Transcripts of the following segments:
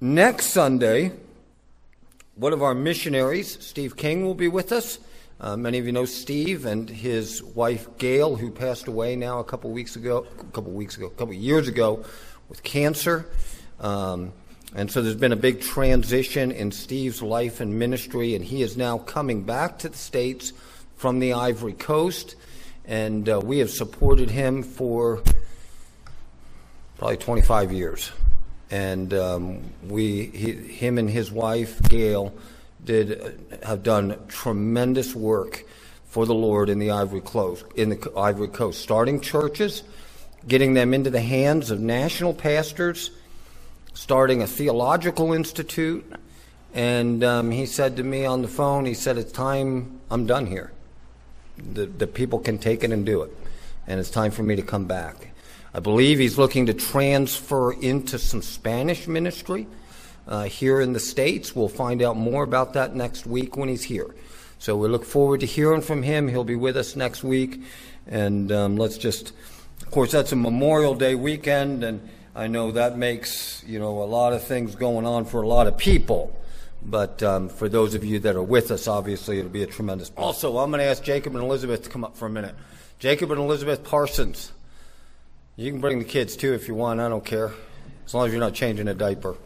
Next Sunday, one of our missionaries, Steve King, will be with us. Uh, many of you know Steve and his wife Gail, who passed away now a couple weeks ago, a couple weeks ago, a couple years ago, with cancer. Um, and so there's been a big transition in Steve's life and ministry, and he is now coming back to the States from the Ivory Coast. And uh, we have supported him for probably 25 years. And um, we, he, him and his wife, Gail, did have done tremendous work for the Lord in the Ivory Coast, in the Ivory Coast, starting churches, getting them into the hands of national pastors, starting a theological institute. And um, he said to me on the phone, he said, "It's time. I'm done here. The the people can take it and do it, and it's time for me to come back." I believe he's looking to transfer into some Spanish ministry uh, here in the States. We'll find out more about that next week when he's here. So we look forward to hearing from him. He'll be with us next week. And um, let's just, of course, that's a Memorial Day weekend, and I know that makes, you know, a lot of things going on for a lot of people. But um, for those of you that are with us, obviously, it'll be a tremendous. Also, I'm going to ask Jacob and Elizabeth to come up for a minute. Jacob and Elizabeth Parsons. You can bring the kids too if you want. I don't care. As long as you're not changing a diaper.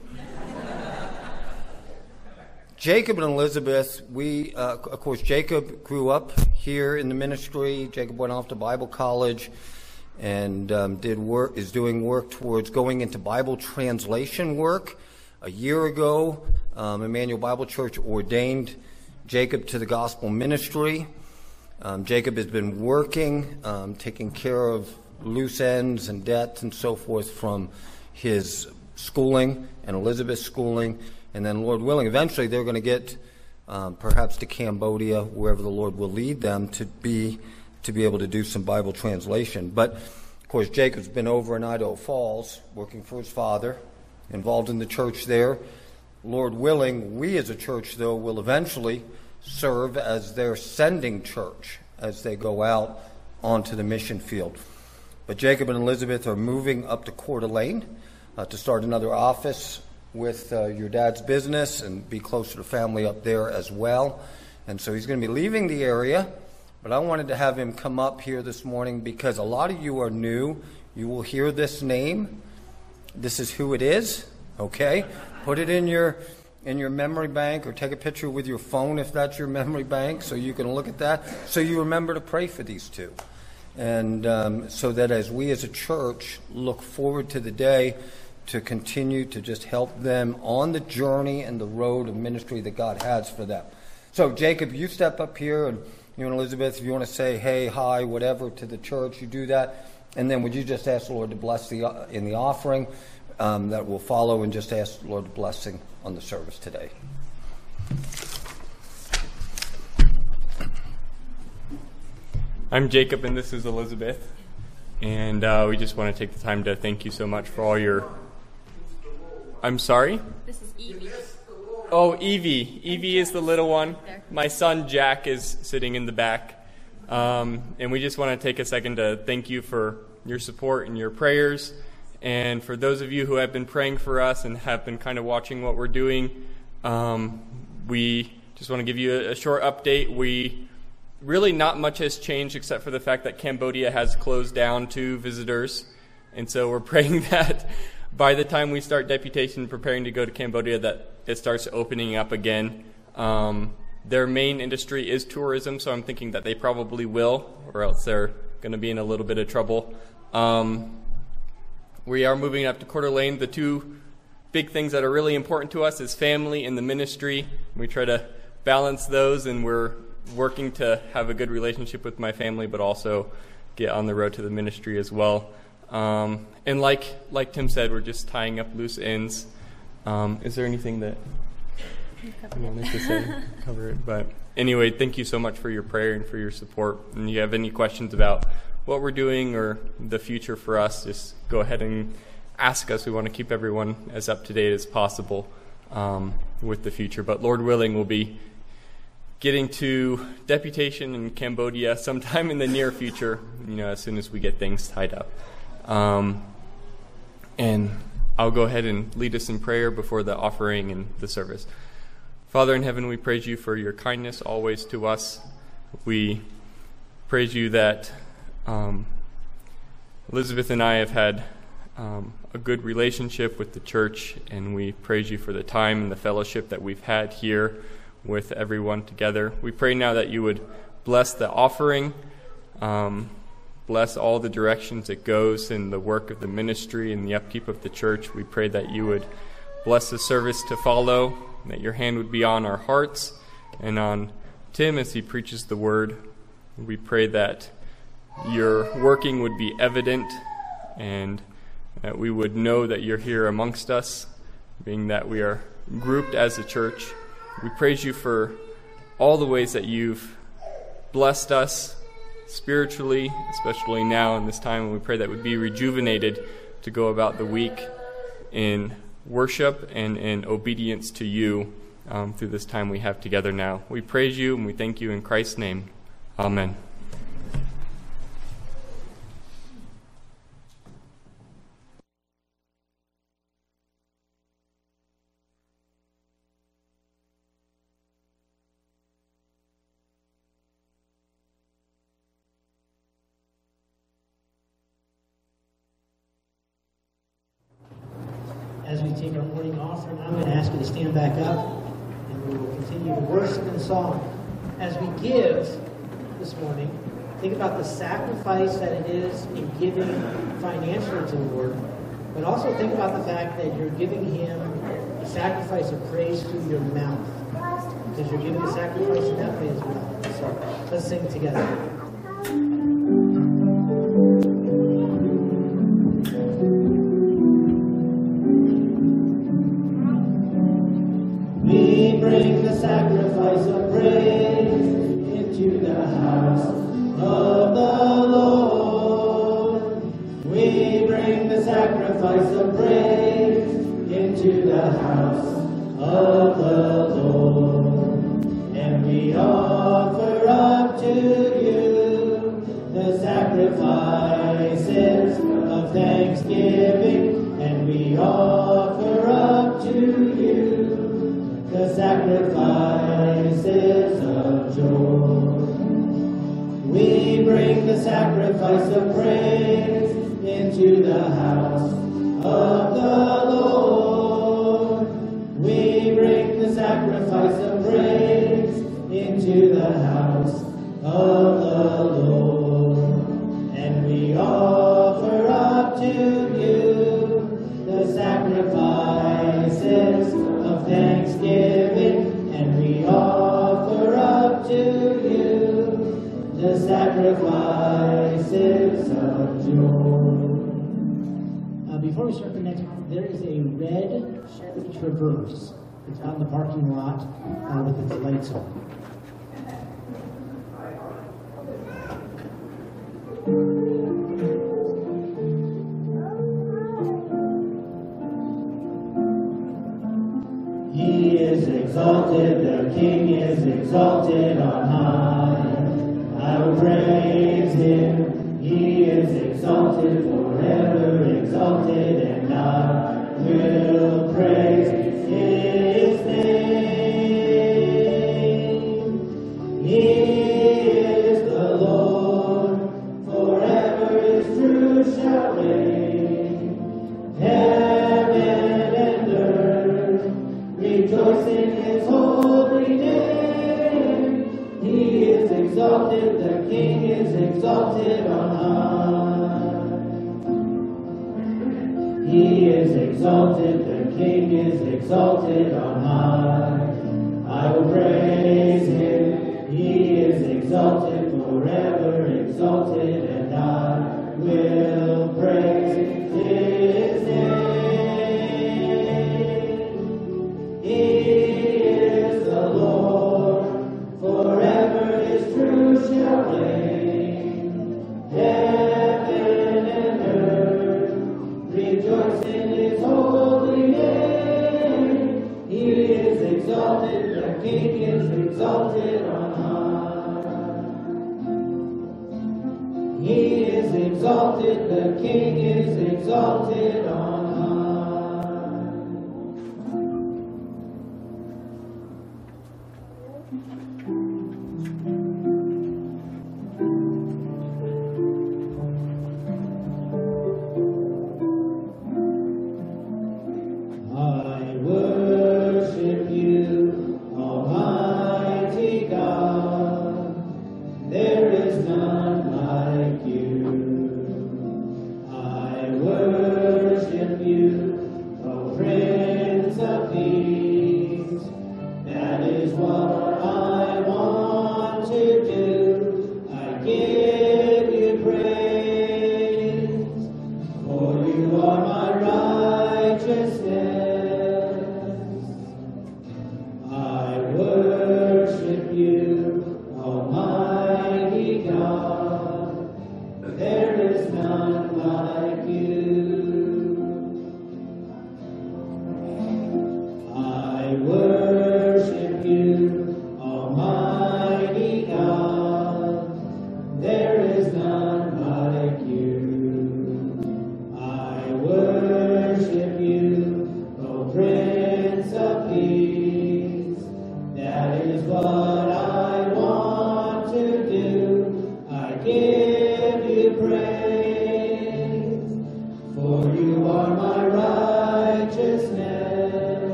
Jacob and Elizabeth, we, uh, of course, Jacob grew up here in the ministry. Jacob went off to Bible college and um, did work, is doing work towards going into Bible translation work. A year ago, um, Emmanuel Bible Church ordained Jacob to the gospel ministry. Um, Jacob has been working, um, taking care of loose ends and debts and so forth from his schooling and Elizabeth's schooling and then, Lord willing, eventually they're going to get um, perhaps to Cambodia, wherever the Lord will lead them to be to be able to do some Bible translation. But of course, Jacob's been over in Idaho Falls working for his father, involved in the church there. Lord willing, we as a church, though, will eventually serve as their sending church as they go out onto the mission field. But Jacob and Elizabeth are moving up to Coeur d'Alene uh, to start another office with uh, your dad's business and be closer to family up there as well. And so he's going to be leaving the area, but I wanted to have him come up here this morning because a lot of you are new. You will hear this name. This is who it is, okay? Put it in your in your memory bank or take a picture with your phone if that's your memory bank so you can look at that so you remember to pray for these two. And um, so that as we as a church look forward to the day to continue to just help them on the journey and the road of ministry that God has for them. So, Jacob, you step up here, and you and Elizabeth, if you want to say hey, hi, whatever to the church, you do that. And then would you just ask the Lord to bless the in the offering um, that will follow, and just ask the Lord a blessing on the service today. I'm Jacob, and this is Elizabeth. And uh, we just want to take the time to thank you so much for all your I'm sorry? This is Evie. Oh, Evie. Evie is the little one. My son Jack is sitting in the back. Um, and we just want to take a second to thank you for your support and your prayers. And for those of you who have been praying for us and have been kind of watching what we're doing, um, we just want to give you a, a short update. We really not much has changed except for the fact that Cambodia has closed down to visitors. And so we're praying that by the time we start deputation preparing to go to Cambodia, that it starts opening up again. Um, their main industry is tourism, so I'm thinking that they probably will, or else they're going to be in a little bit of trouble. Um, we are moving up to Coeur d'Alene. The two big things that are really important to us is family and the ministry. We try to balance those, and we're working to have a good relationship with my family, but also get on the road to the ministry as well. Um, and like like Tim said, we're just tying up loose ends. Um, is there anything that you wanted to say? Cover it. But anyway, thank you so much for your prayer and for your support. And you have any questions about what we're doing or the future for us, just go ahead and ask us. We want to keep everyone as up to date as possible um, with the future. But Lord willing, we'll be getting to deputation in Cambodia sometime in the near future, you know, as soon as we get things tied up. Um, and I'll go ahead and lead us in prayer before the offering and the service. Father in heaven, we praise you for your kindness always to us. We praise you that um, Elizabeth and I have had um, a good relationship with the church, and we praise you for the time and the fellowship that we've had here with everyone together. We pray now that you would bless the offering. Um, bless all the directions it goes in the work of the ministry and the upkeep of the church. We pray that you would bless the service to follow, that your hand would be on our hearts and on Tim as he preaches the word. We pray that your working would be evident and that we would know that you're here amongst us, being that we are grouped as a church. We praise you for all the ways that you've blessed us spiritually, especially now in this time, and we pray that we'd be rejuvenated to go about the week in worship and in obedience to you um, through this time we have together now. We praise you and we thank you in Christ's name. Amen. We take our morning offering, I'm going to ask you to stand back up and we will continue to worship and song. As we give this morning, think about the sacrifice that it is in giving financially to the Lord, but also think about the fact that you're giving Him a sacrifice of praise through your mouth, because you're giving a sacrifice in that way as well. So let's sing together. Before we start the next one, there is a red Chevy Traverse. It's out in the parking lot uh, with its lights on. He is exalted, the King is exalted on high. I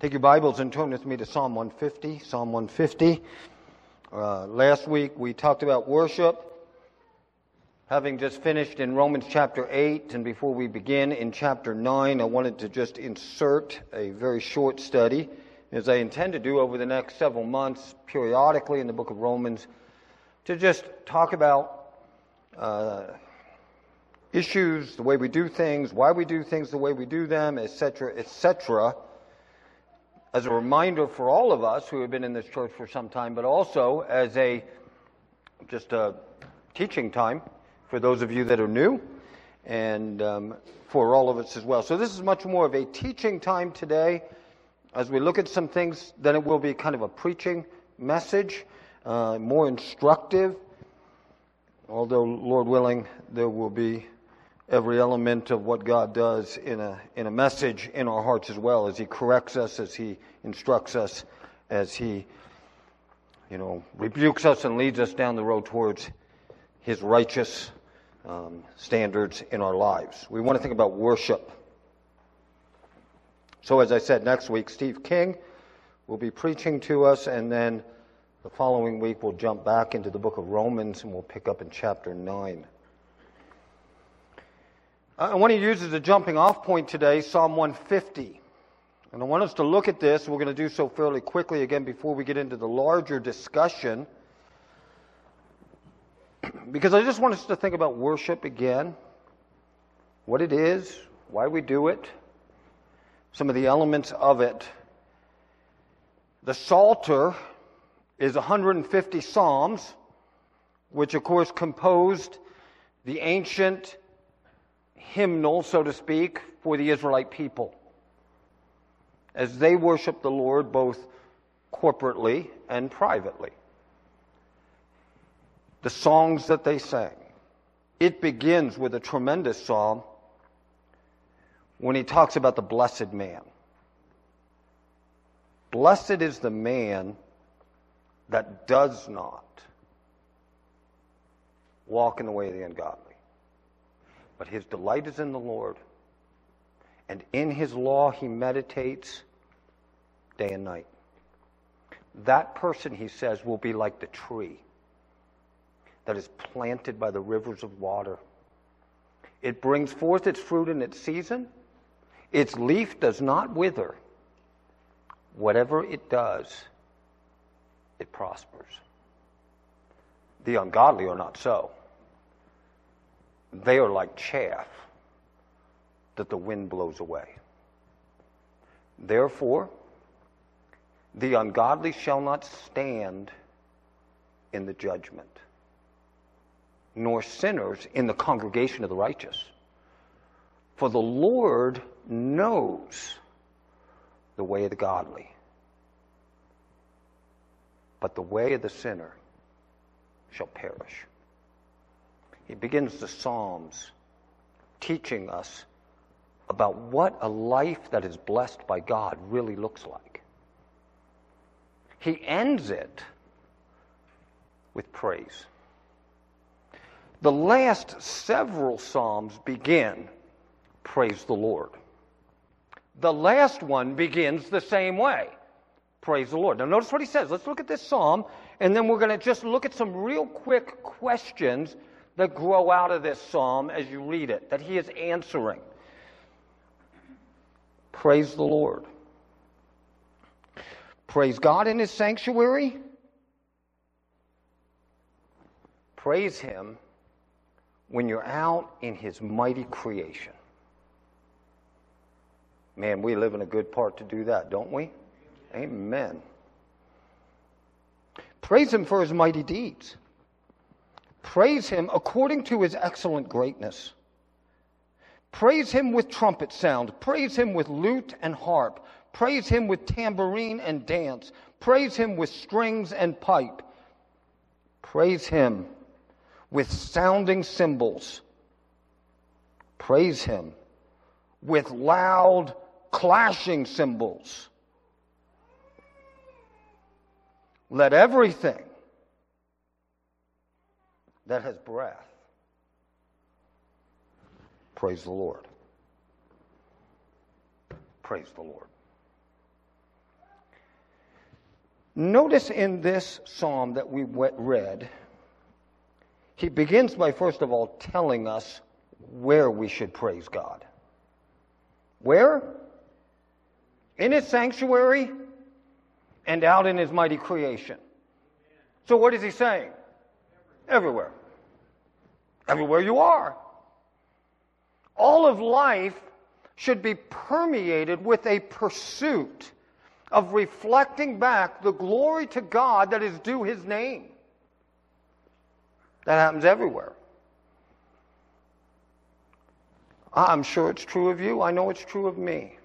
Take your Bibles and turn with me to Psalm 150. Psalm 150. Uh, last week we talked about worship, having just finished in Romans chapter 8. And before we begin in chapter 9, I wanted to just insert a very short study, as I intend to do over the next several months, periodically in the book of Romans, to just talk about uh, issues, the way we do things, why we do things the way we do them, etc., etc as a reminder for all of us who have been in this church for some time, but also as a just a teaching time for those of you that are new and um, for all of us as well. So this is much more of a teaching time today as we look at some things, then it will be kind of a preaching message, uh, more instructive. Although, Lord willing, there will be every element of what God does in a, in a message in our hearts as well, as He corrects us, as He instructs us, as He, you know, rebukes us and leads us down the road towards His righteous um, standards in our lives. We want to think about worship. So, as I said, next week, Steve King will be preaching to us, and then the following week, we'll jump back into the book of Romans and we'll pick up in chapter 9. Uh, I want to use as a jumping off point today Psalm 150. And I want us to look at this. We're going to do so fairly quickly again before we get into the larger discussion. Because I just want us to think about worship again, what it is, why we do it, some of the elements of it. The Psalter is 150 Psalms, which of course composed the ancient hymnal, so to speak, for the Israelite people. As they worship the Lord both corporately and privately. The songs that they sang. It begins with a tremendous psalm when he talks about the blessed man. Blessed is the man that does not walk in the way of the ungodly, but his delight is in the Lord, and in his law he meditates day and night. That person, he says, will be like the tree that is planted by the rivers of water. It brings forth its fruit in its season its leaf does not wither. Whatever it does, it prospers. The ungodly are not so. They are like chaff that the wind blows away. Therefore, the ungodly shall not stand in the judgment, nor sinners in the congregation of the righteous. For the Lord knows the way of the godly, but the way of the sinner shall perish. He begins the Psalms teaching us about what a life that is blessed by God really looks like. He ends it with praise. The last several Psalms begin Praise the Lord. The last one begins the same way. Praise the Lord. Now, notice what he says. Let's look at this psalm, and then we're going to just look at some real quick questions that grow out of this psalm as you read it, that he is answering. Praise the Lord. Praise God in his sanctuary. Praise him when you're out in his mighty creation. Man, we live in a good part to do that, don't we? Amen. Praise him for his mighty deeds. Praise him according to his excellent greatness. Praise him with trumpet sound. Praise him with lute and harp. Praise him with tambourine and dance. Praise him with strings and pipe. Praise him with sounding cymbals. Praise him with loud clashing cymbals. Let everything that has breath praise the Lord. Praise the Lord. Notice in this psalm that we read, he begins by first of all telling us where we should praise God. Where? in his sanctuary and out in his mighty creation. So, what is he saying? Everywhere. Everywhere you are. All of life should be permeated with a pursuit of reflecting back the glory to God that is due His name. That happens everywhere. I'm sure it's true of you. I know it's true of me.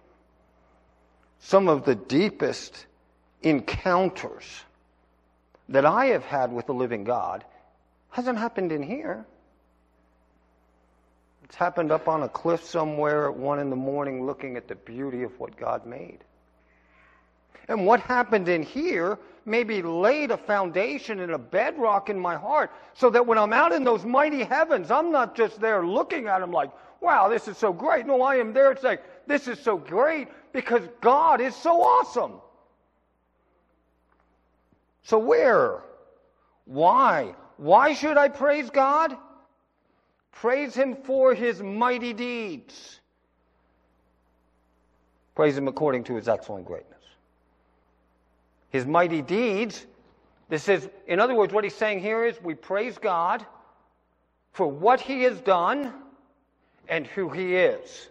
Some of the deepest encounters that I have had with the living God hasn't happened in here. It's happened up on a cliff somewhere at one in the morning looking at the beauty of what God made. And what happened in here maybe laid a foundation and a bedrock in my heart so that when I'm out in those mighty heavens, I'm not just there looking at them like, wow, this is so great. No, I am there saying, this is so great because God is so awesome. So where? Why? Why should I praise God? Praise Him for His mighty deeds. Praise Him according to His excellent greatness. His mighty deeds, this is, in other words, what He's saying here is we praise God for what He has done and who He is.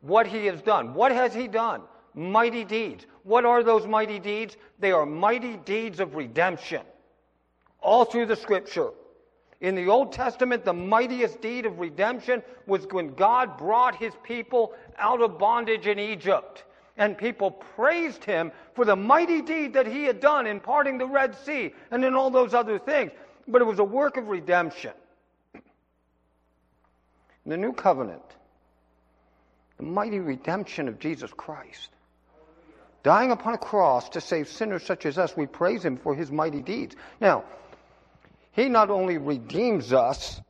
What He has done. What has He done? Mighty deeds. What are those mighty deeds? They are mighty deeds of redemption. All through the scripture. In the Old Testament, the mightiest deed of redemption was when God brought his people out of bondage in Egypt. And people praised him for the mighty deed that he had done in parting the Red Sea and in all those other things. But it was a work of redemption. In the new covenant, the mighty redemption of Jesus Christ. Dying upon a cross to save sinners such as us, we praise him for his mighty deeds. Now, he not only redeems us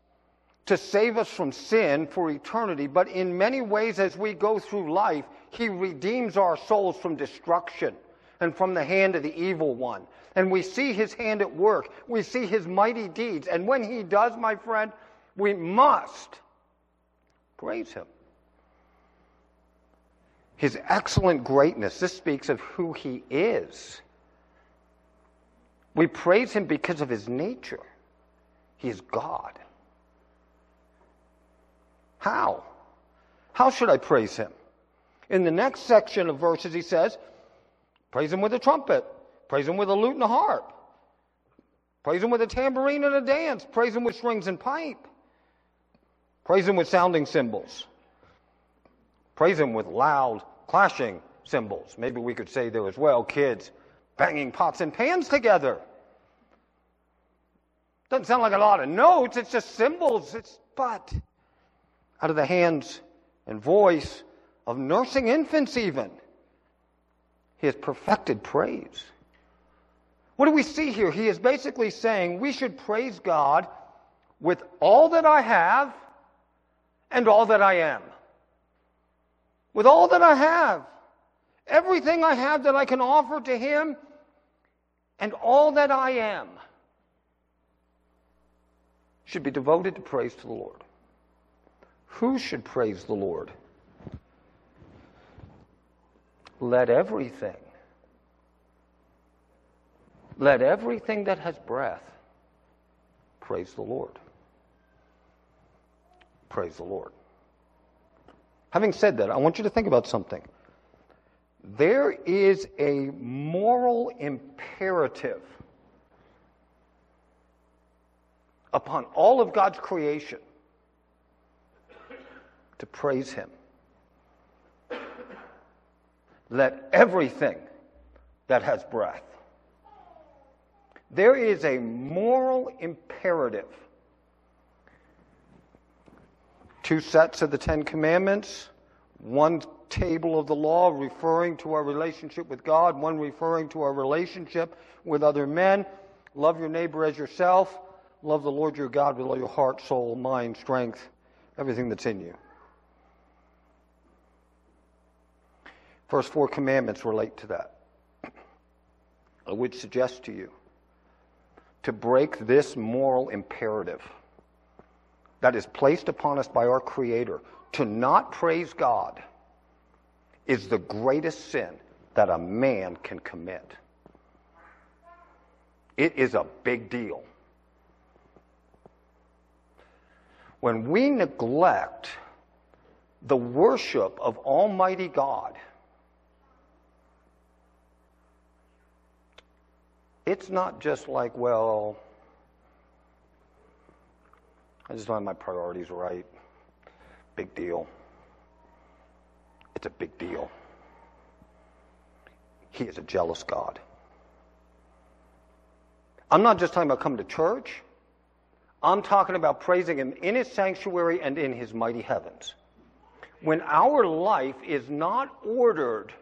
to save us from sin for eternity, but in many ways as we go through life, He redeems our souls from destruction and from the hand of the evil one. And we see His hand at work. We see His mighty deeds. And when He does, my friend, we must praise Him. His excellent greatness, this speaks of who He is. We praise Him because of His nature. He is God. How? How should I praise him? In the next section of verses, he says, Praise him with a trumpet, praise him with a lute and a harp, praise him with a tambourine and a dance, praise him with strings and pipe, praise him with sounding cymbals, praise him with loud clashing cymbals. Maybe we could say there as well, kids banging pots and pans together. Doesn't sound like a lot of notes, it's just cymbals. It's but out of the hands and voice of nursing infants, even. He has perfected praise. What do we see here? He is basically saying we should praise God with all that I have and all that I am. With all that I have. Everything I have that I can offer to Him and all that I am should be devoted to praise to the Lord. Who should praise the Lord? Let everything, let everything that has breath praise the Lord. Praise the Lord. Having said that, I want you to think about something. There is a moral imperative upon all of God's creation to praise Him. Let everything that has breath. There is a moral imperative. Two sets of the Ten Commandments, one table of the law referring to our relationship with God, one referring to our relationship with other men. Love your neighbor as yourself. Love the Lord your God with all your heart, soul, mind, strength, everything that's in you. First four commandments relate to that. I would suggest to you to break this moral imperative that is placed upon us by our Creator to not praise God is the greatest sin that a man can commit. It is a big deal. When we neglect the worship of Almighty God, it's not just like, well, I just don't have my priorities right. Big deal. It's a big deal. He is a jealous God. I'm not just talking about coming to church. I'm talking about praising Him in His sanctuary and in His mighty heavens. When our life is not ordered,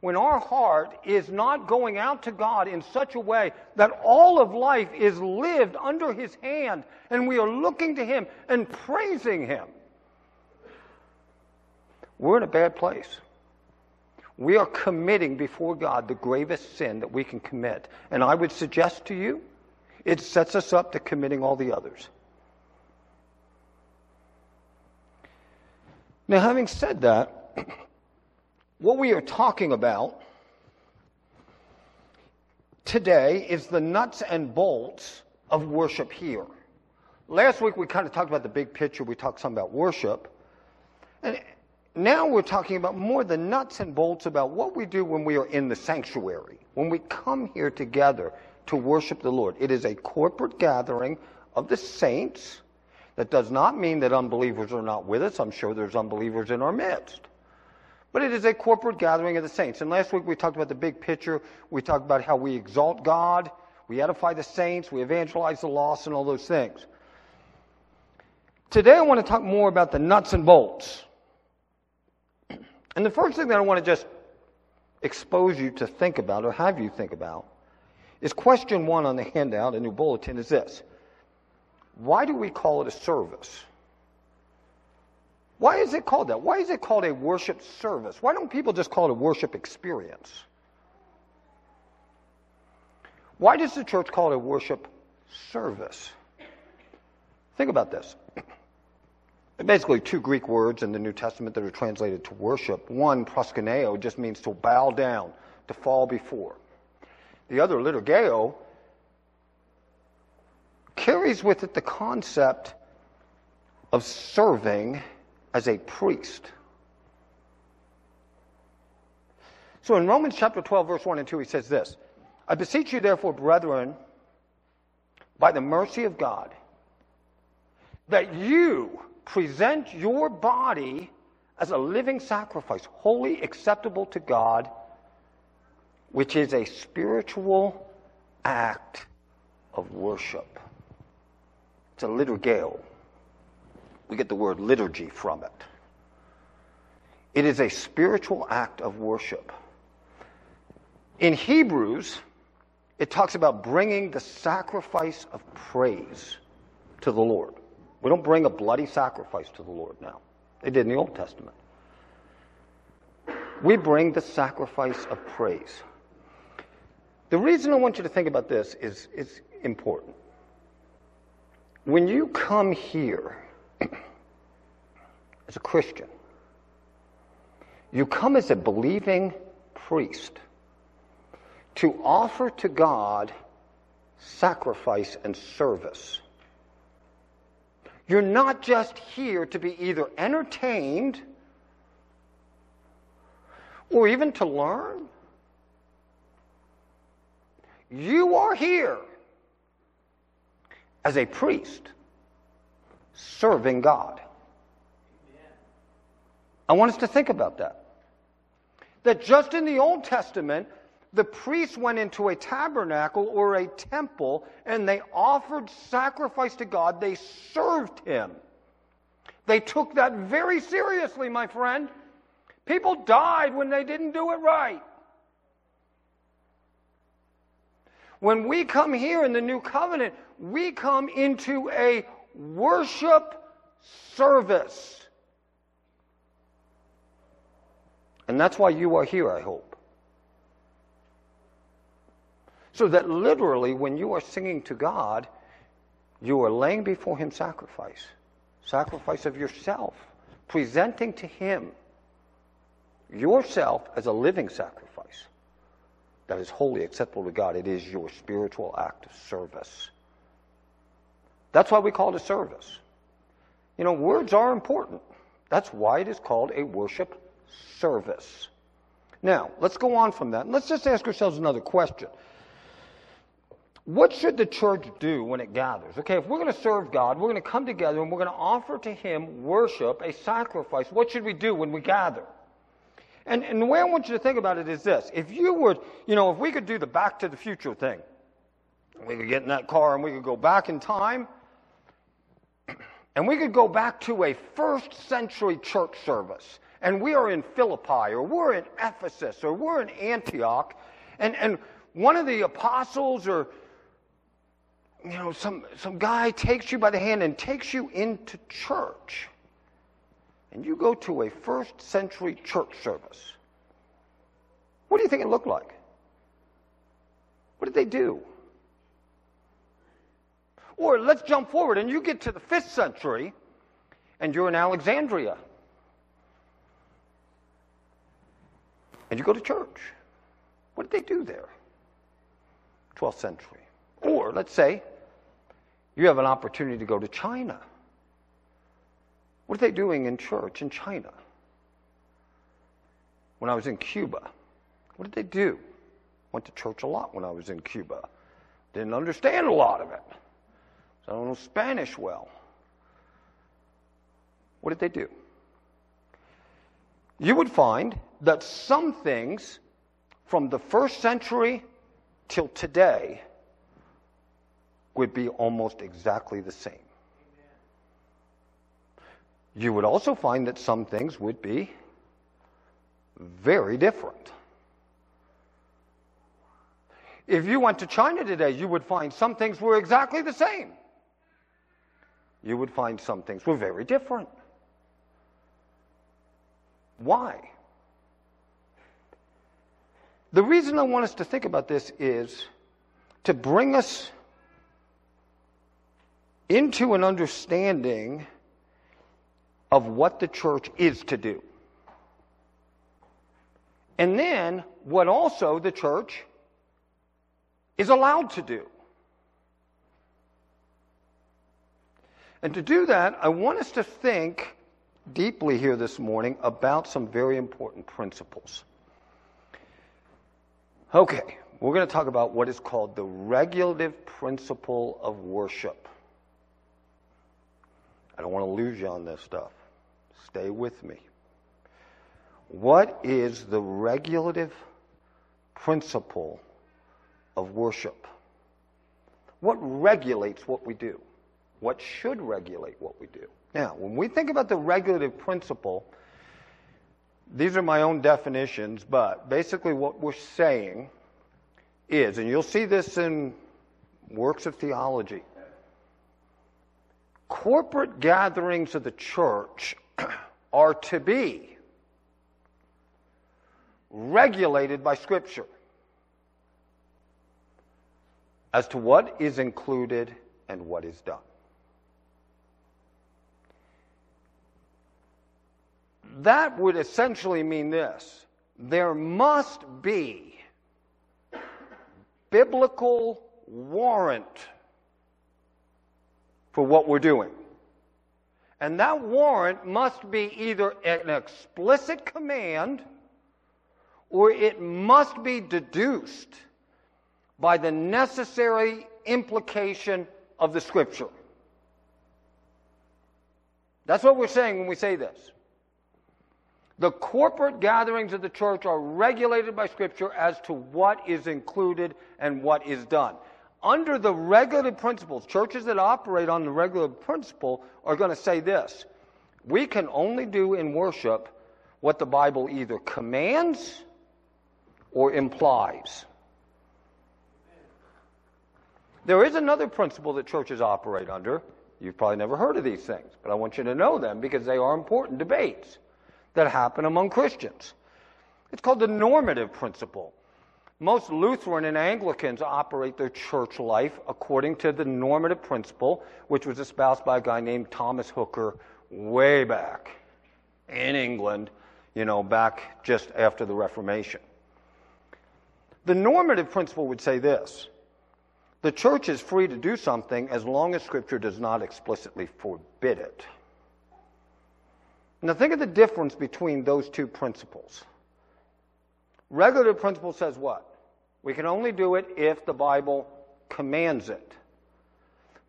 when our heart is not going out to God in such a way that all of life is lived under His hand and we are looking to Him and praising Him, we're in a bad place. We are committing before God the gravest sin that we can commit. And I would suggest to you, it sets us up to committing all the others. Now, having said that, what we are talking about today is the nuts and bolts of worship here. Last week we kind of talked about the big picture, we talked some about worship. And now we're talking about more the nuts and bolts about what we do when we are in the sanctuary, when we come here together to worship the Lord. It is a corporate gathering of the saints that does not mean that unbelievers are not with us. I'm sure there's unbelievers in our midst. But it is a corporate gathering of the saints. And last week we talked about the big picture. We talked about how we exalt God, we edify the saints, we evangelize the lost, and all those things. Today I want to talk more about the nuts and bolts. And the first thing that I want to just expose you to think about, or have you think about, is question one on the handout, a new bulletin, is this why do we call it a service? Why is it called that? Why is it called a worship service? Why don't people just call it a worship experience? Why does the church call it a worship service? Think about this. Basically, two Greek words in the New Testament that are translated to worship. One, proskuneo, just means to bow down, to fall before. The other, liturgeo, carries with it the concept of serving as a priest. So in Romans chapter 12, verse 1 and 2, he says this I beseech you, therefore, brethren, by the mercy of God, that you present your body as a living sacrifice, holy, acceptable to God, which is a spiritual act of worship. It's a liturgeo. We get the word liturgy from it. It is a spiritual act of worship. In Hebrews, it talks about bringing the sacrifice of praise to the Lord. We don't bring a bloody sacrifice to the Lord now. They did in the Old Testament. We bring the sacrifice of praise. The reason I want you to think about this is, is important. When you come here as a Christian, you come as a believing priest to offer to God sacrifice and service. You're not just here to be either entertained or even to learn. You are here as a priest serving God. I want us to think about that. That just in the Old Testament, the priests went into a tabernacle or a temple and they offered sacrifice to God. They served Him. They took that very seriously, my friend. People died when they didn't do it right. When we come here in the new covenant, we come into a worship service. And that's why you are here, I hope. So that literally, when you are singing to God, you are laying before Him sacrifice sacrifice of yourself, presenting to Him yourself as a living sacrifice that is wholly acceptable to God. It is your spiritual act of service. That's why we call it a service. You know, words are important. That's why it is called a worship service. Now, let's go on from that. Let's just ask ourselves another question. What should the church do when it gathers? Okay, if we're going to serve God, we're going to come together and we're going to offer to Him worship, a sacrifice. What should we do when we gather? And, and the way I want you to think about it is this. If you would, you know, if we could do the back to the future thing, we could get in that car and we could go back in time, and we could go back to a first century church service and we are in Philippi or we're in Ephesus or we're in Antioch and, and one of the apostles or you know some, some guy takes you by the hand and takes you into church and you go to a first century church service what do you think it looked like what did they do or let's jump forward and you get to the fifth century and you're in alexandria and you go to church. What did they do there? 12th century. Or let's say you have an opportunity to go to China. What are they doing in church in China? When I was in Cuba, what did they do? Went to church a lot when I was in Cuba. Didn't understand a lot of it. So I don't know Spanish well. What did they do? You would find that some things from the first century till today would be almost exactly the same. You would also find that some things would be very different. If you went to China today, you would find some things were exactly the same. You would find some things were very different. Why? The reason I want us to think about this is to bring us into an understanding of what the church is to do. And then what also the church is allowed to do. And to do that, I want us to think deeply here this morning about some very important principles. Okay, we're going to talk about what is called the regulative principle of worship. I don't want to lose you on this stuff. Stay with me. What is the regulative principle of worship? What regulates what we do? What should regulate what we do? Now, when we think about the regulative principle, these are my own definitions, but basically what we're saying is, and you'll see this in works of theology, corporate gatherings of the church are to be regulated by Scripture as to what is included and what is done. that would essentially mean this there must be biblical warrant for what we're doing. And that warrant must be either an explicit command or it must be deduced by the necessary implication of the scripture. That's what we're saying when we say this. The corporate gatherings of the church are regulated by Scripture as to what is included and what is done. Under the regulative principles, churches that operate on the regulative principle are going to say this we can only do in worship what the Bible either commands or implies. There is another principle that churches operate under. You've probably never heard of these things, but I want you to know them because they are important debates that happen among Christians. It's called the normative principle. Most Lutheran and Anglicans operate their church life according to the normative principle, which was espoused by a guy named Thomas Hooker way back in England, you know, back just after the Reformation. The normative principle would say this the church is free to do something as long as Scripture does not explicitly forbid it. Now, think of the difference between those two principles. Regulative principle says what? We can only do it if the Bible commands it.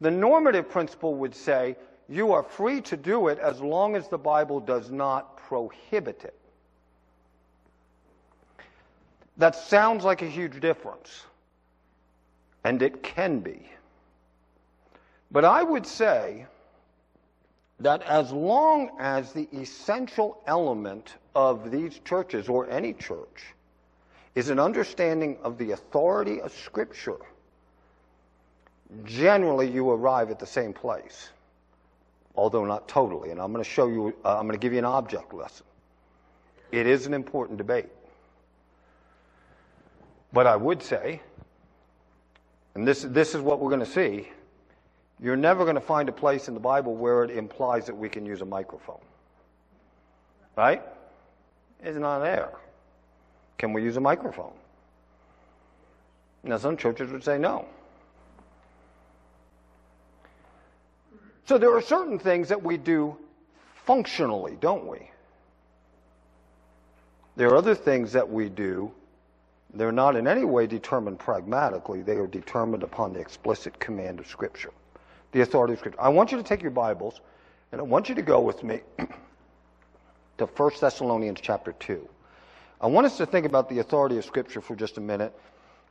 The normative principle would say you are free to do it as long as the Bible does not prohibit it. That sounds like a huge difference, and it can be. But I would say that as long as the essential element of these churches, or any church, is an understanding of the authority of Scripture, generally you arrive at the same place, although not totally. And I'm going to show you, uh, I'm going to give you an object lesson. It is an important debate. But I would say, and this, this is what we're going to see, you're never going to find a place in the Bible where it implies that we can use a microphone. Right? It's not there. Can we use a microphone? Now, some churches would say no. So there are certain things that we do functionally, don't we? There are other things that we do. They're not in any way determined pragmatically. They are determined upon the explicit command of Scripture, the authority of Scripture. I want you to take your Bibles, and I want you to go with me to 1 Thessalonians chapter 2. I want us to think about the authority of Scripture for just a minute.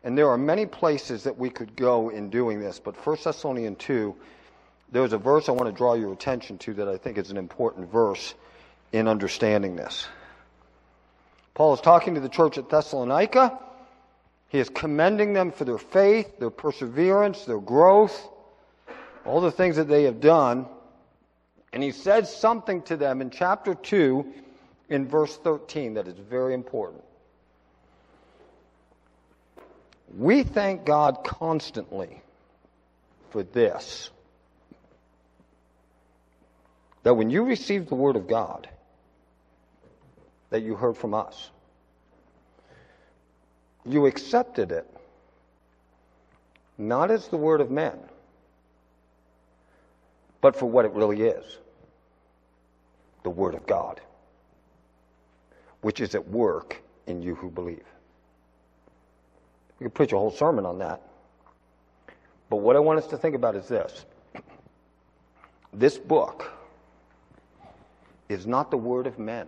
And there are many places that we could go in doing this, but 1 Thessalonians 2, there's a verse I want to draw your attention to that I think is an important verse in understanding this. Paul is talking to the church at Thessalonica. He is commending them for their faith, their perseverance, their growth, all the things that they have done. And he says something to them in chapter 2 in verse 13 that is very important. We thank God constantly for this that when you received the Word of God, that you heard from us, you accepted it not as the Word of men, but for what it really is the Word of God which is at work in you who believe. We could preach a whole sermon on that. But what I want us to think about is this this book is not the word of men,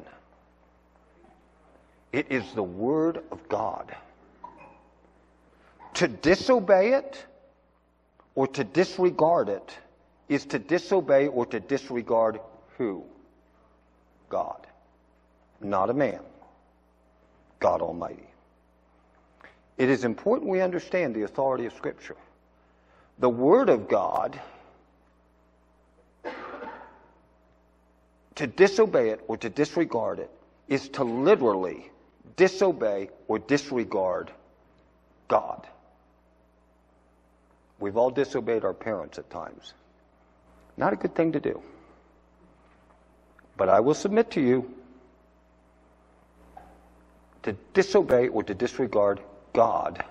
it is the word of God. To disobey it or to disregard it is to disobey or to disregard who? God not a man, God Almighty. It is important we understand the authority of Scripture. The Word of God, to disobey it or to disregard it, is to literally disobey or disregard God. We've all disobeyed our parents at times. Not a good thing to do. But I will submit to you to disobey or to disregard God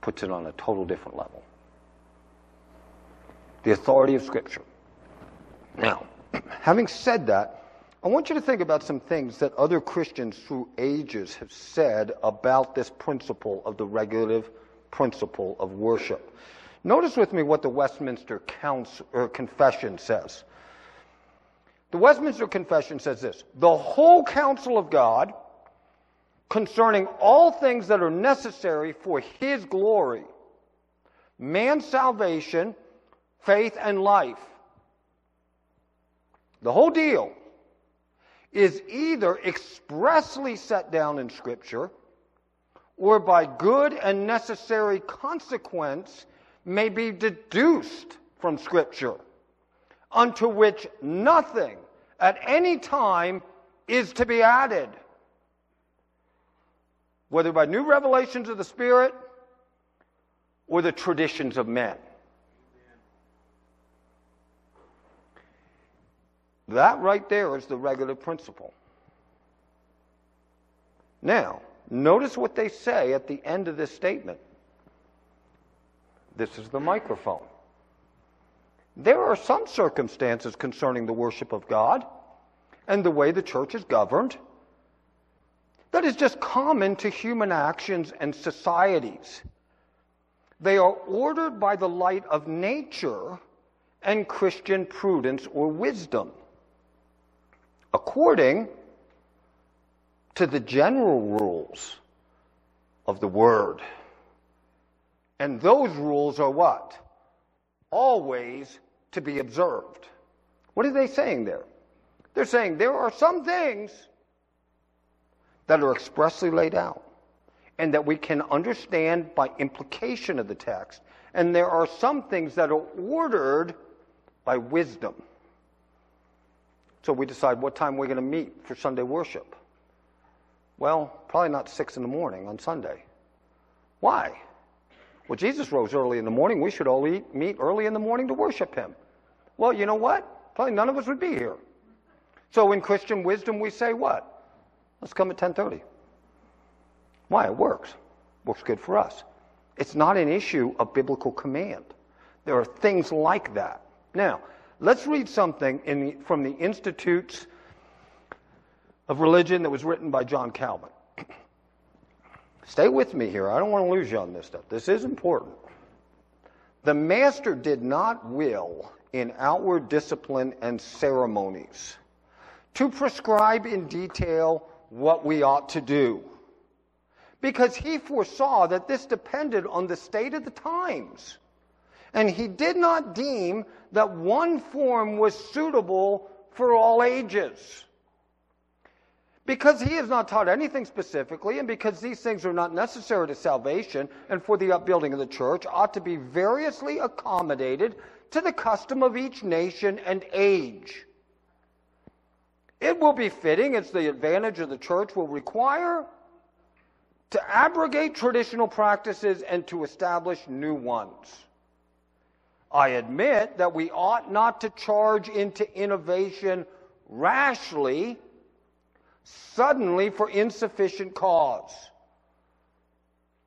puts it on a total different level. The authority of Scripture. Now, having said that, I want you to think about some things that other Christians through ages have said about this principle of the regulative principle of worship. Notice with me what the Westminster Council, or er, Confession says. The Westminster Confession says this The whole counsel of God concerning all things that are necessary for his glory man's salvation, faith, and life. The whole deal is either expressly set down in Scripture or by good and necessary consequence may be deduced from Scripture, unto which nothing at any time is to be added whether by new revelations of the Spirit or the traditions of men. That right there is the regulative principle. Now, notice what they say at the end of this statement. This is the microphone. There are some circumstances concerning the worship of God and the way the church is governed that is just common to human actions and societies. They are ordered by the light of nature and Christian prudence or wisdom, according to the general rules of the Word. And those rules are what? Always to be observed. What are they saying there? They're saying there are some things that are expressly laid out and that we can understand by implication of the text. And there are some things that are ordered by wisdom. So we decide what time we're going to meet for Sunday worship. Well, probably not six in the morning on Sunday. Why? Well, Jesus rose early in the morning. We should all eat, meet early in the morning to worship him. Well, you know what? Probably none of us would be here. So in Christian wisdom, we say what? Let's come at 10:30. Why? It works. Works good for us. It's not an issue of biblical command. There are things like that. Now, let's read something the, from the Institutes of Religion that was written by John Calvin. Stay with me here. I don't want to lose you on this stuff. This is important. The master did not will in outward discipline and ceremonies to prescribe in detail what we ought to do. Because he foresaw that this depended on the state of the times. And he did not deem that one form was suitable for all ages. Because he has not taught anything specifically, and because these things are not necessary to salvation and for the upbuilding of the church, ought to be variously accommodated to the custom of each nation and age. It will be fitting, it's the advantage of the church will require to abrogate traditional practices and to establish new ones. I admit that we ought not to charge into innovation rashly, suddenly for insufficient cause.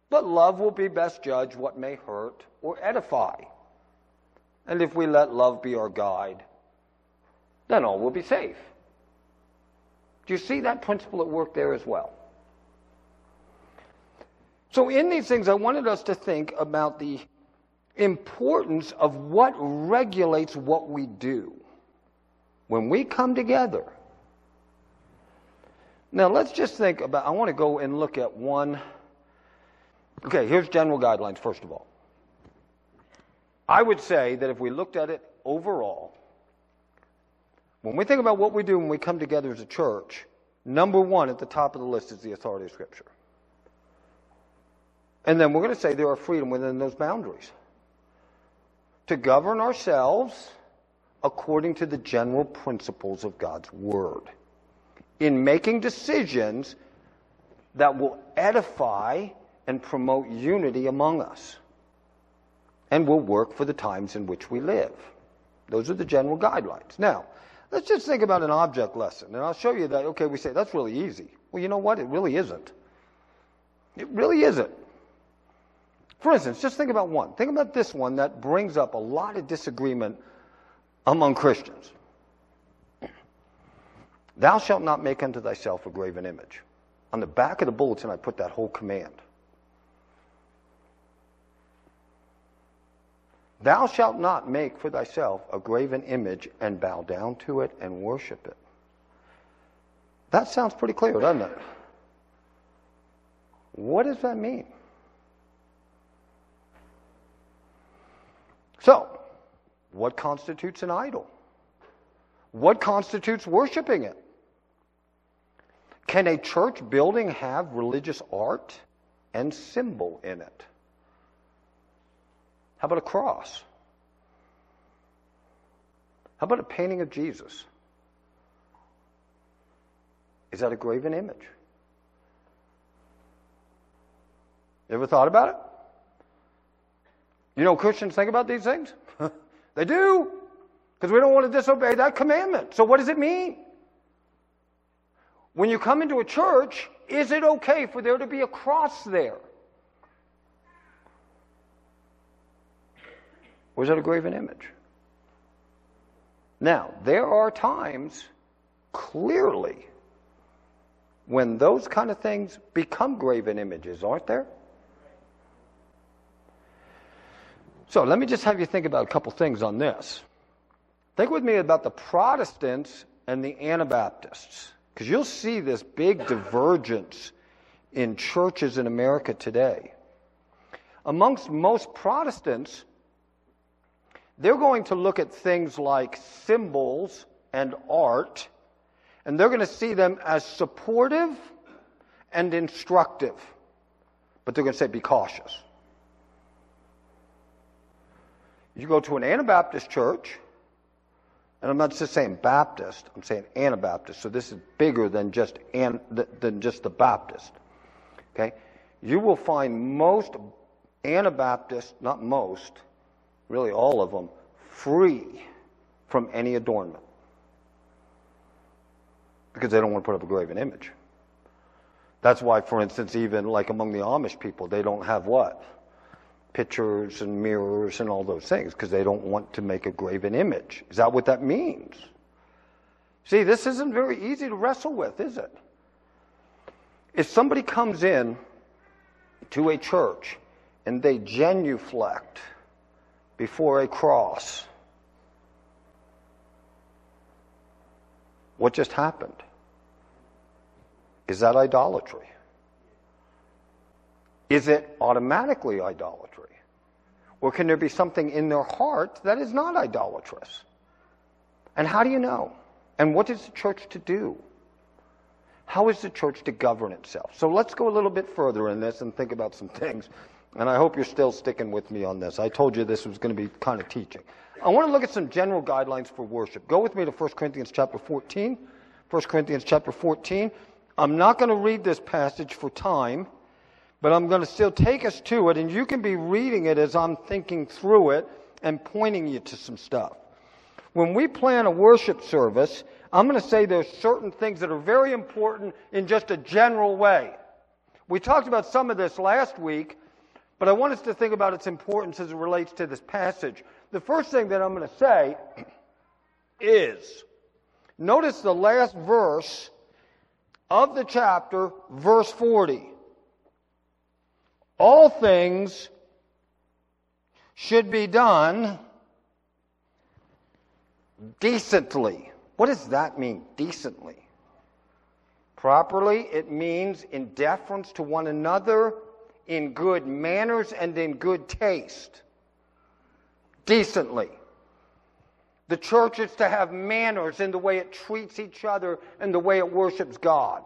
But love will be best judge what may hurt or edify. And if we let love be our guide, then all will be safe. Do you see that principle at work there as well? So, in these things, I wanted us to think about the importance of what regulates what we do when we come together. Now, let's just think about, I want to go and look at one. Okay, here's general guidelines, first of all. I would say that if we looked at it overall, when we think about what we do when we come together as a church, number one at the top of the list is the authority of Scripture. And then we're going to say there are freedom within those boundaries to govern ourselves according to the general principles of God's Word in making decisions that will edify and promote unity among us and will work for the times in which we live. Those are the general guidelines. Now, Let's just think about an object lesson. And I'll show you that, okay, we say that's really easy. Well, you know what? It really isn't. It really isn't. For instance, just think about one. Think about this one that brings up a lot of disagreement among Christians. Thou shalt not make unto thyself a graven image. On the back of the bulletin, I put that whole command. Thou shalt not make for thyself a graven image and bow down to it and worship it. That sounds pretty clear, doesn't it? What does that mean? So, what constitutes an idol? What constitutes worshiping it? Can a church building have religious art and symbol in it? How about a cross? How about a painting of Jesus? Is that a graven image? You ever thought about it? You know, Christians think about these things? they do, because we don't want to disobey that commandment. So, what does it mean? When you come into a church, is it okay for there to be a cross there? Is that a graven image? Now, there are times clearly when those kind of things become graven images, aren't there? So let me just have you think about a couple things on this. Think with me about the Protestants and the Anabaptists, because you'll see this big divergence in churches in America today. Amongst most Protestants, they're going to look at things like symbols and art, and they're going to see them as supportive and instructive. But they're going to say, be cautious. You go to an Anabaptist church, and I'm not just saying Baptist, I'm saying Anabaptist. So this is bigger than just an, than just the Baptist. Okay? You will find most Anabaptists, not most, really all of them, free from any adornment. Because they don't want to put up a graven image. That's why, for instance, even like among the Amish people, they don't have what? pictures and mirrors and all those things because they don't want to make a graven image. Is that what that means? See, this isn't very easy to wrestle with, is it? If somebody comes in to a church and they genuflect before a cross, what just happened? Is that idolatry? Is it automatically idolatry? Or can there be something in their heart that is not idolatrous? And how do you know? And what is the church to do? How is the church to govern itself? So let's go a little bit further in this and think about some things. And I hope you're still sticking with me on this. I told you this was going to be kind of teaching. I want to look at some general guidelines for worship. Go with me to 1 Corinthians chapter 14. 1 Corinthians chapter 14. I'm not going to read this passage for time. But I'm going to still take us to it, and you can be reading it as I'm thinking through it and pointing you to some stuff. When we plan a worship service, I'm going to say there's certain things that are very important in just a general way. We talked about some of this last week, but I want us to think about its importance as it relates to this passage. The first thing that I'm going to say is notice the last verse of the chapter, verse 40 all things should be done decently. What does that mean, decently? Properly, it means in deference to one another, in good manners, and in good taste. Decently. The church is to have manners in the way it treats each other and the way it worships God.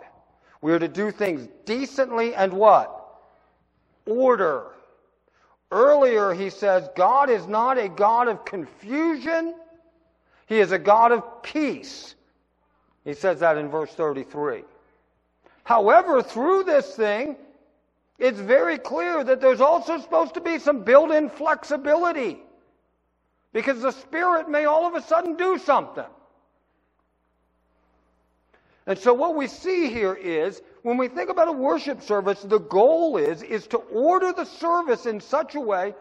We are to do things decently and what? order. Earlier, he says, God is not a God of confusion, He is a God of peace. He says that in verse 33. However, through this thing, it's very clear that there's also supposed to be some built in flexibility. Because the Spirit may all of a sudden do something. And so what we see here is when we think about a worship service, the goal is, is to order the service in such a way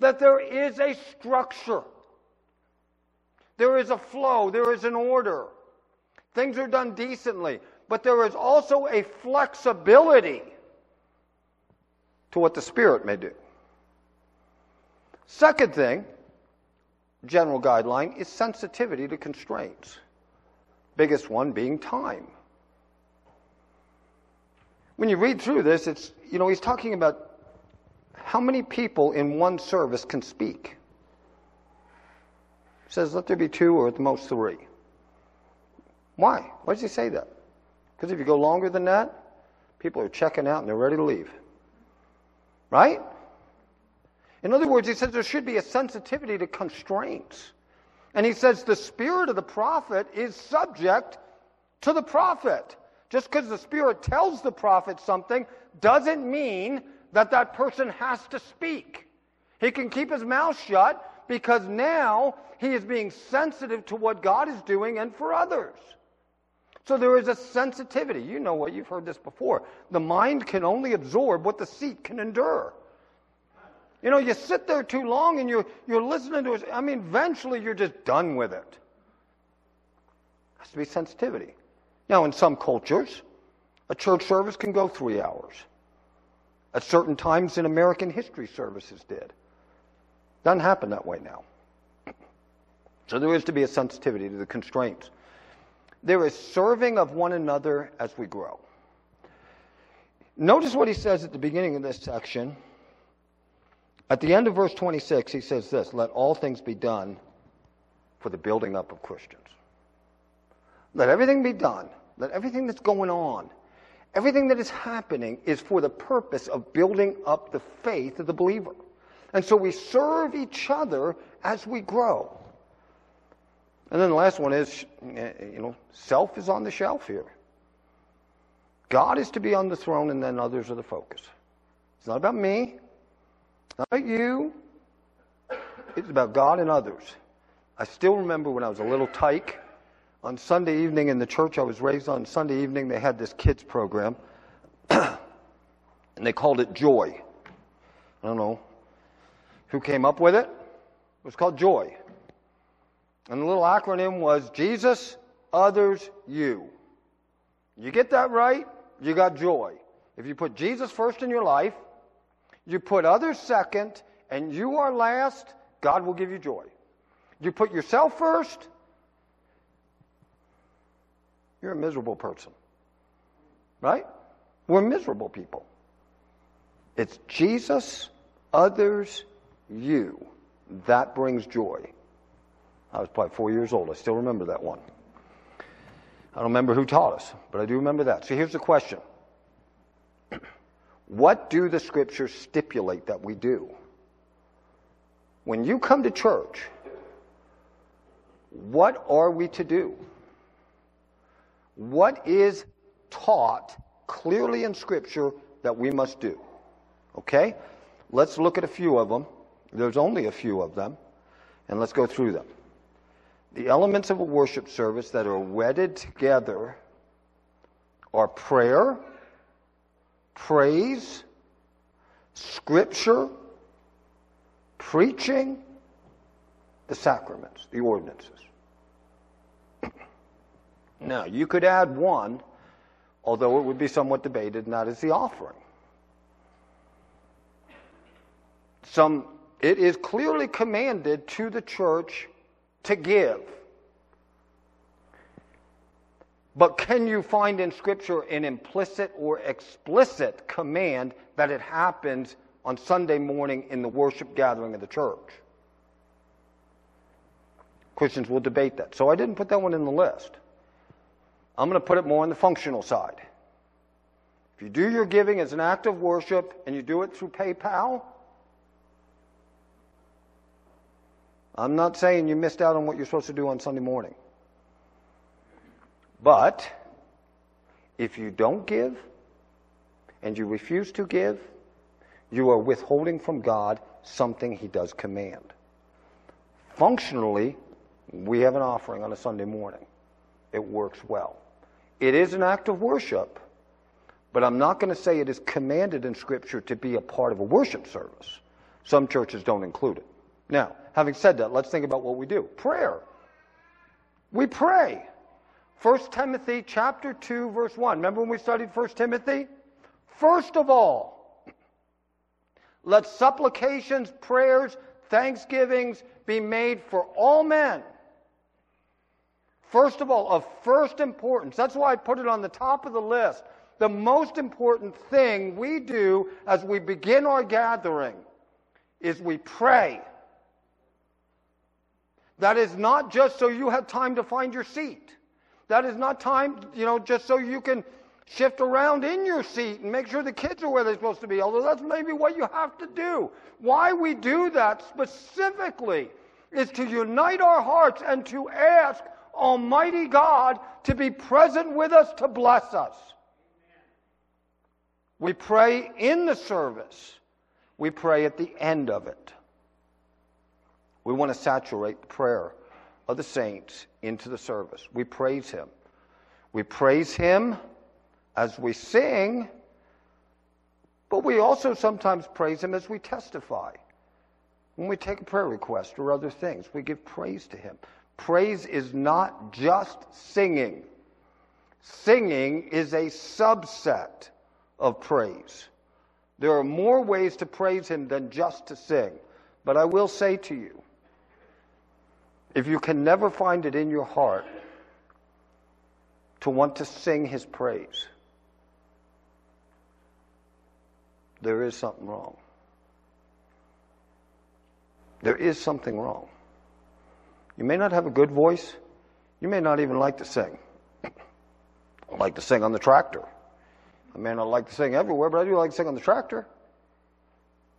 that there is a structure. There is a flow. There is an order. Things are done decently. But there is also a flexibility to what the Spirit may do. Second thing, general guideline, is sensitivity to constraints. Biggest one being time. When you read through this, it's, you know, he's talking about how many people in one service can speak. He says, let there be two or at the most three. Why? Why does he say that? Because if you go longer than that, people are checking out and they're ready to leave. Right? In other words, he says there should be a sensitivity to constraints. And he says the spirit of the prophet is subject to the prophet. Just because the Spirit tells the prophet something doesn't mean that that person has to speak. He can keep his mouth shut because now he is being sensitive to what God is doing and for others. So there is a sensitivity. You know what, you've heard this before. The mind can only absorb what the seat can endure. You know, you sit there too long and you're, you're listening to it. I mean, eventually you're just done with it. has to be sensitivity. Now, in some cultures, a church service can go three hours. At certain times in American history, services did. Doesn't happen that way now. So there is to be a sensitivity to the constraints. There is serving of one another as we grow. Notice what he says at the beginning of this section. At the end of verse 26, he says this Let all things be done for the building up of Christians. Let everything be done. Let everything that's going on, everything that is happening is for the purpose of building up the faith of the believer. And so we serve each other as we grow. And then the last one is, you know, self is on the shelf here. God is to be on the throne and then others are the focus. It's not about me. It's not about you. It's about God and others. I still remember when I was a little tyke on Sunday evening in the church I was raised on, Sunday evening they had this kids program, and they called it Joy. I don't know who came up with it. It was called Joy. And the little acronym was Jesus, others, you. You get that right, you got joy. If you put Jesus first in your life, you put others second, and you are last, God will give you joy. You put yourself first, you're a miserable person. Right? We're miserable people. It's Jesus, others, you. That brings joy. I was probably four years old. I still remember that one. I don't remember who taught us, but I do remember that. So here's the question What do the scriptures stipulate that we do? When you come to church, what are we to do? What is taught clearly in Scripture that we must do? Okay? Let's look at a few of them. There's only a few of them, and let's go through them. The elements of a worship service that are wedded together are prayer, praise, scripture, preaching, the sacraments, the ordinances. Now, you could add one, although it would be somewhat debated, and that is the offering. Some, it is clearly commanded to the church to give. But can you find in Scripture an implicit or explicit command that it happens on Sunday morning in the worship gathering of the church? Christians will debate that. So I didn't put that one in the list. I'm going to put it more on the functional side. If you do your giving as an act of worship and you do it through PayPal, I'm not saying you missed out on what you're supposed to do on Sunday morning. But if you don't give and you refuse to give, you are withholding from God something He does command. Functionally, we have an offering on a Sunday morning. It works well. It is an act of worship, but I'm not going to say it is commanded in Scripture to be a part of a worship service. Some churches don't include it. Now, having said that, let's think about what we do. Prayer. We pray. 1 Timothy chapter 2 verse 1. Remember when we studied 1 Timothy? First of all, let supplications, prayers, thanksgivings be made for all men First of all, of first importance. That's why I put it on the top of the list. The most important thing we do as we begin our gathering is we pray. That is not just so you have time to find your seat. That is not time, you know, just so you can shift around in your seat and make sure the kids are where they're supposed to be, although that's maybe what you have to do. Why we do that specifically is to unite our hearts and to ask Almighty God to be present with us to bless us. We pray in the service. We pray at the end of it. We want to saturate the prayer of the saints into the service. We praise Him. We praise Him as we sing, but we also sometimes praise Him as we testify. When we take a prayer request or other things, we give praise to Him. Praise is not just singing. Singing is a subset of praise. There are more ways to praise Him than just to sing. But I will say to you, if you can never find it in your heart to want to sing His praise, there is something wrong. There is something wrong. You may not have a good voice. You may not even like to sing. I like to sing on the tractor. I may not like to sing everywhere, but I do like to sing on the tractor.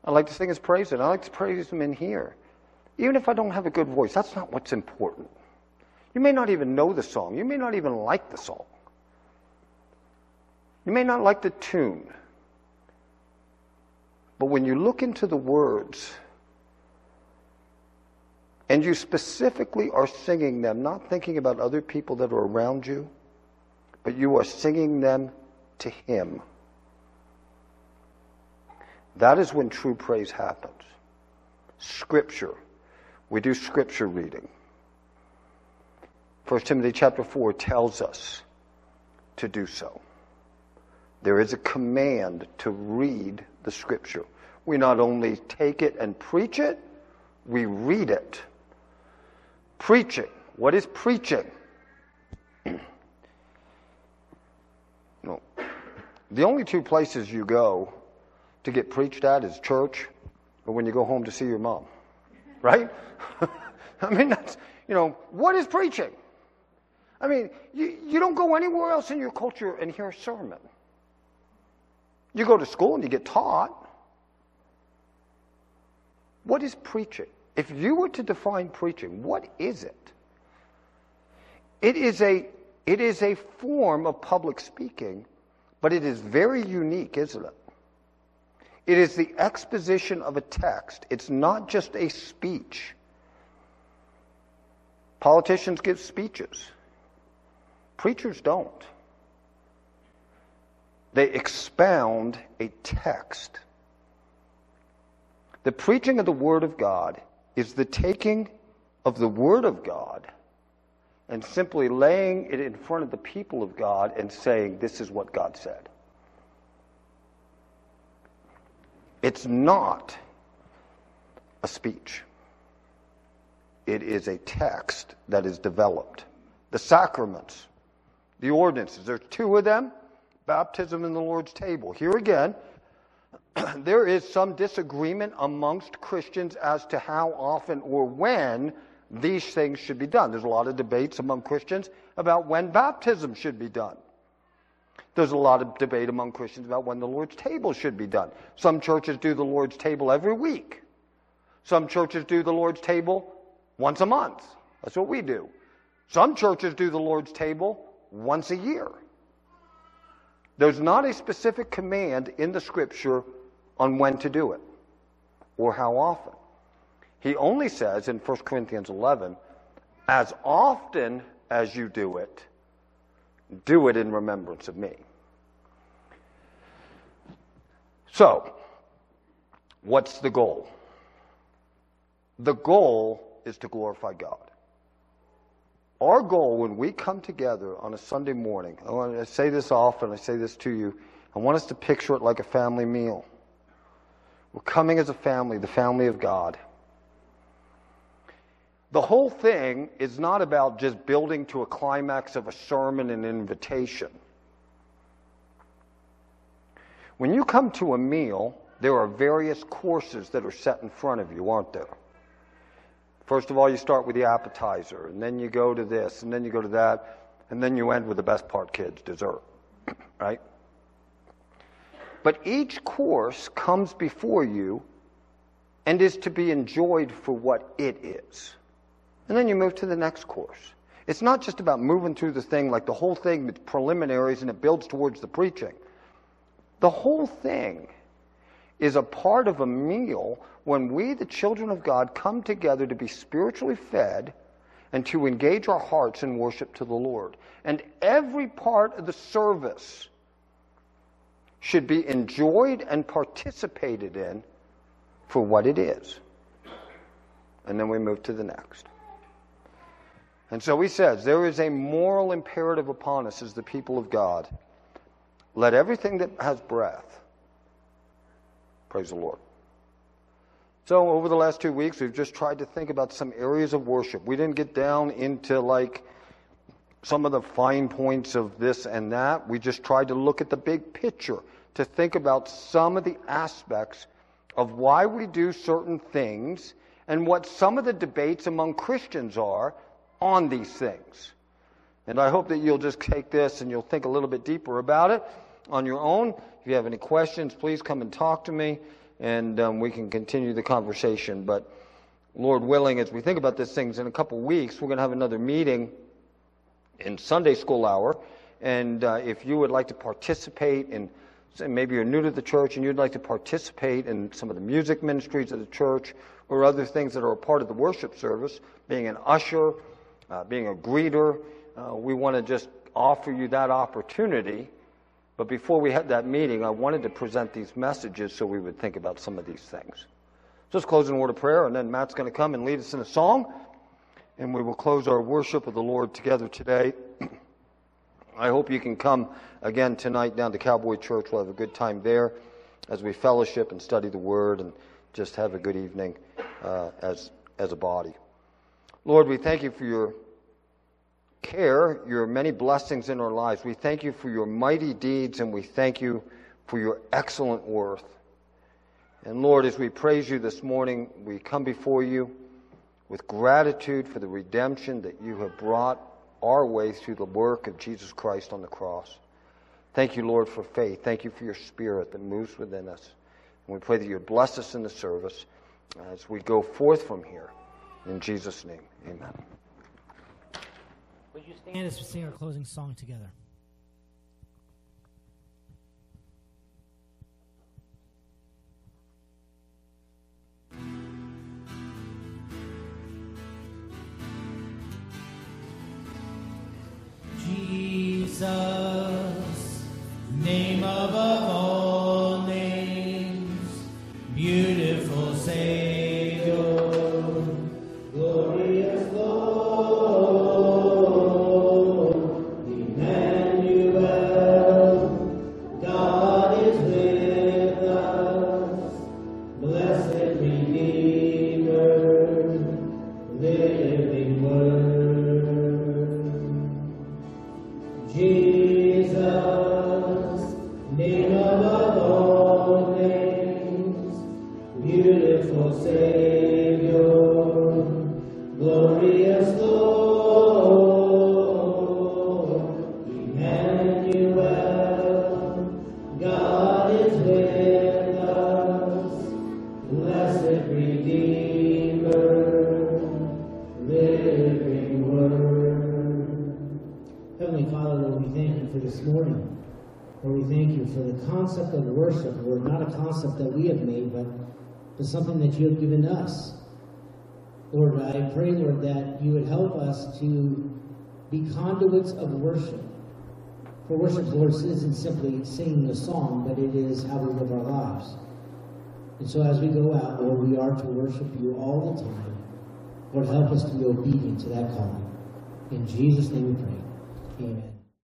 I like to sing his praise, and I like to praise him in here. Even if I don't have a good voice, that's not what's important. You may not even know the song. You may not even like the song. You may not like the tune. But when you look into the words, and you specifically are singing them, not thinking about other people that are around you, but you are singing them to Him. That is when true praise happens. Scripture. We do scripture reading. 1 Timothy chapter 4 tells us to do so. There is a command to read the scripture. We not only take it and preach it, we read it. Preaching. What is preaching? no. The only two places you go to get preached at is church or when you go home to see your mom. Right? I mean, that's, you know, what is preaching? I mean, you, you don't go anywhere else in your culture and hear a sermon. You go to school and you get taught. What is preaching? If you were to define preaching, what is it? It is a, it is a form of public speaking, but it is very unique, isn't it? It is the exposition of a text. It's not just a speech. Politicians give speeches. Preachers don't. They expound a text. The preaching of the Word of God is the taking of the Word of God and simply laying it in front of the people of God and saying, This is what God said. It's not a speech, it is a text that is developed. The sacraments, the ordinances, there's two of them baptism and the Lord's table. Here again, there is some disagreement amongst Christians as to how often or when these things should be done. There's a lot of debates among Christians about when baptism should be done. There's a lot of debate among Christians about when the Lord's table should be done. Some churches do the Lord's table every week. Some churches do the Lord's table once a month. That's what we do. Some churches do the Lord's table once a year. There's not a specific command in the scripture on when to do it or how often. He only says in 1 Corinthians 11, as often as you do it, do it in remembrance of me. So, what's the goal? The goal is to glorify God. Our goal when we come together on a Sunday morning, I want to say this often, I say this to you, I want us to picture it like a family meal. We're coming as a family, the family of God. The whole thing is not about just building to a climax of a sermon and invitation. When you come to a meal, there are various courses that are set in front of you, aren't there? First of all, you start with the appetizer, and then you go to this, and then you go to that, and then you end with the best part, kids, dessert. right? But each course comes before you and is to be enjoyed for what it is. And then you move to the next course. It's not just about moving through the thing like the whole thing with preliminaries and it builds towards the preaching. The whole thing is a part of a meal when we, the children of God, come together to be spiritually fed and to engage our hearts in worship to the Lord. And every part of the service should be enjoyed and participated in for what it is. And then we move to the next. And so he says, There is a moral imperative upon us as the people of God. Let everything that has breath praise the Lord. So, over the last two weeks, we've just tried to think about some areas of worship. We didn't get down into like some of the fine points of this and that. We just tried to look at the big picture to think about some of the aspects of why we do certain things and what some of the debates among Christians are on these things. And I hope that you'll just take this and you'll think a little bit deeper about it on your own. If you have any questions, please come and talk to me and um, we can continue the conversation. But Lord willing, as we think about these things in a couple weeks, we're going to have another meeting in Sunday school hour. And uh, if you would like to participate in, maybe you're new to the church and you'd like to participate in some of the music ministries of the church or other things that are a part of the worship service, being an usher, uh, being a greeter, uh, we want to just offer you that opportunity but before we had that meeting, I wanted to present these messages so we would think about some of these things. Just close in a word of prayer, and then Matt's going to come and lead us in a song, and we will close our worship of the Lord together today. I hope you can come again tonight down to Cowboy Church. We'll have a good time there as we fellowship and study the Word and just have a good evening uh, as, as a body. Lord, we thank you for your care, your many blessings in our lives. We thank you for your mighty deeds and we thank you for your excellent worth. And Lord, as we praise you this morning, we come before you with gratitude for the redemption that you have brought our way through the work of Jesus Christ on the cross. Thank you, Lord, for faith. Thank you for your spirit that moves within us. And we pray that you would bless us in the service as we go forth from here. In Jesus' name, amen. Would you stand as we sing our closing song together? Jesus, but something that you have given us. Lord, I pray, Lord, that you would help us to be conduits of worship. For worship, Lord, isn't simply singing a song, but it is how we live our lives. And so as we go out, Lord, we are to worship you all the time. Lord, help us to be obedient to that calling. In Jesus' name we pray. Amen.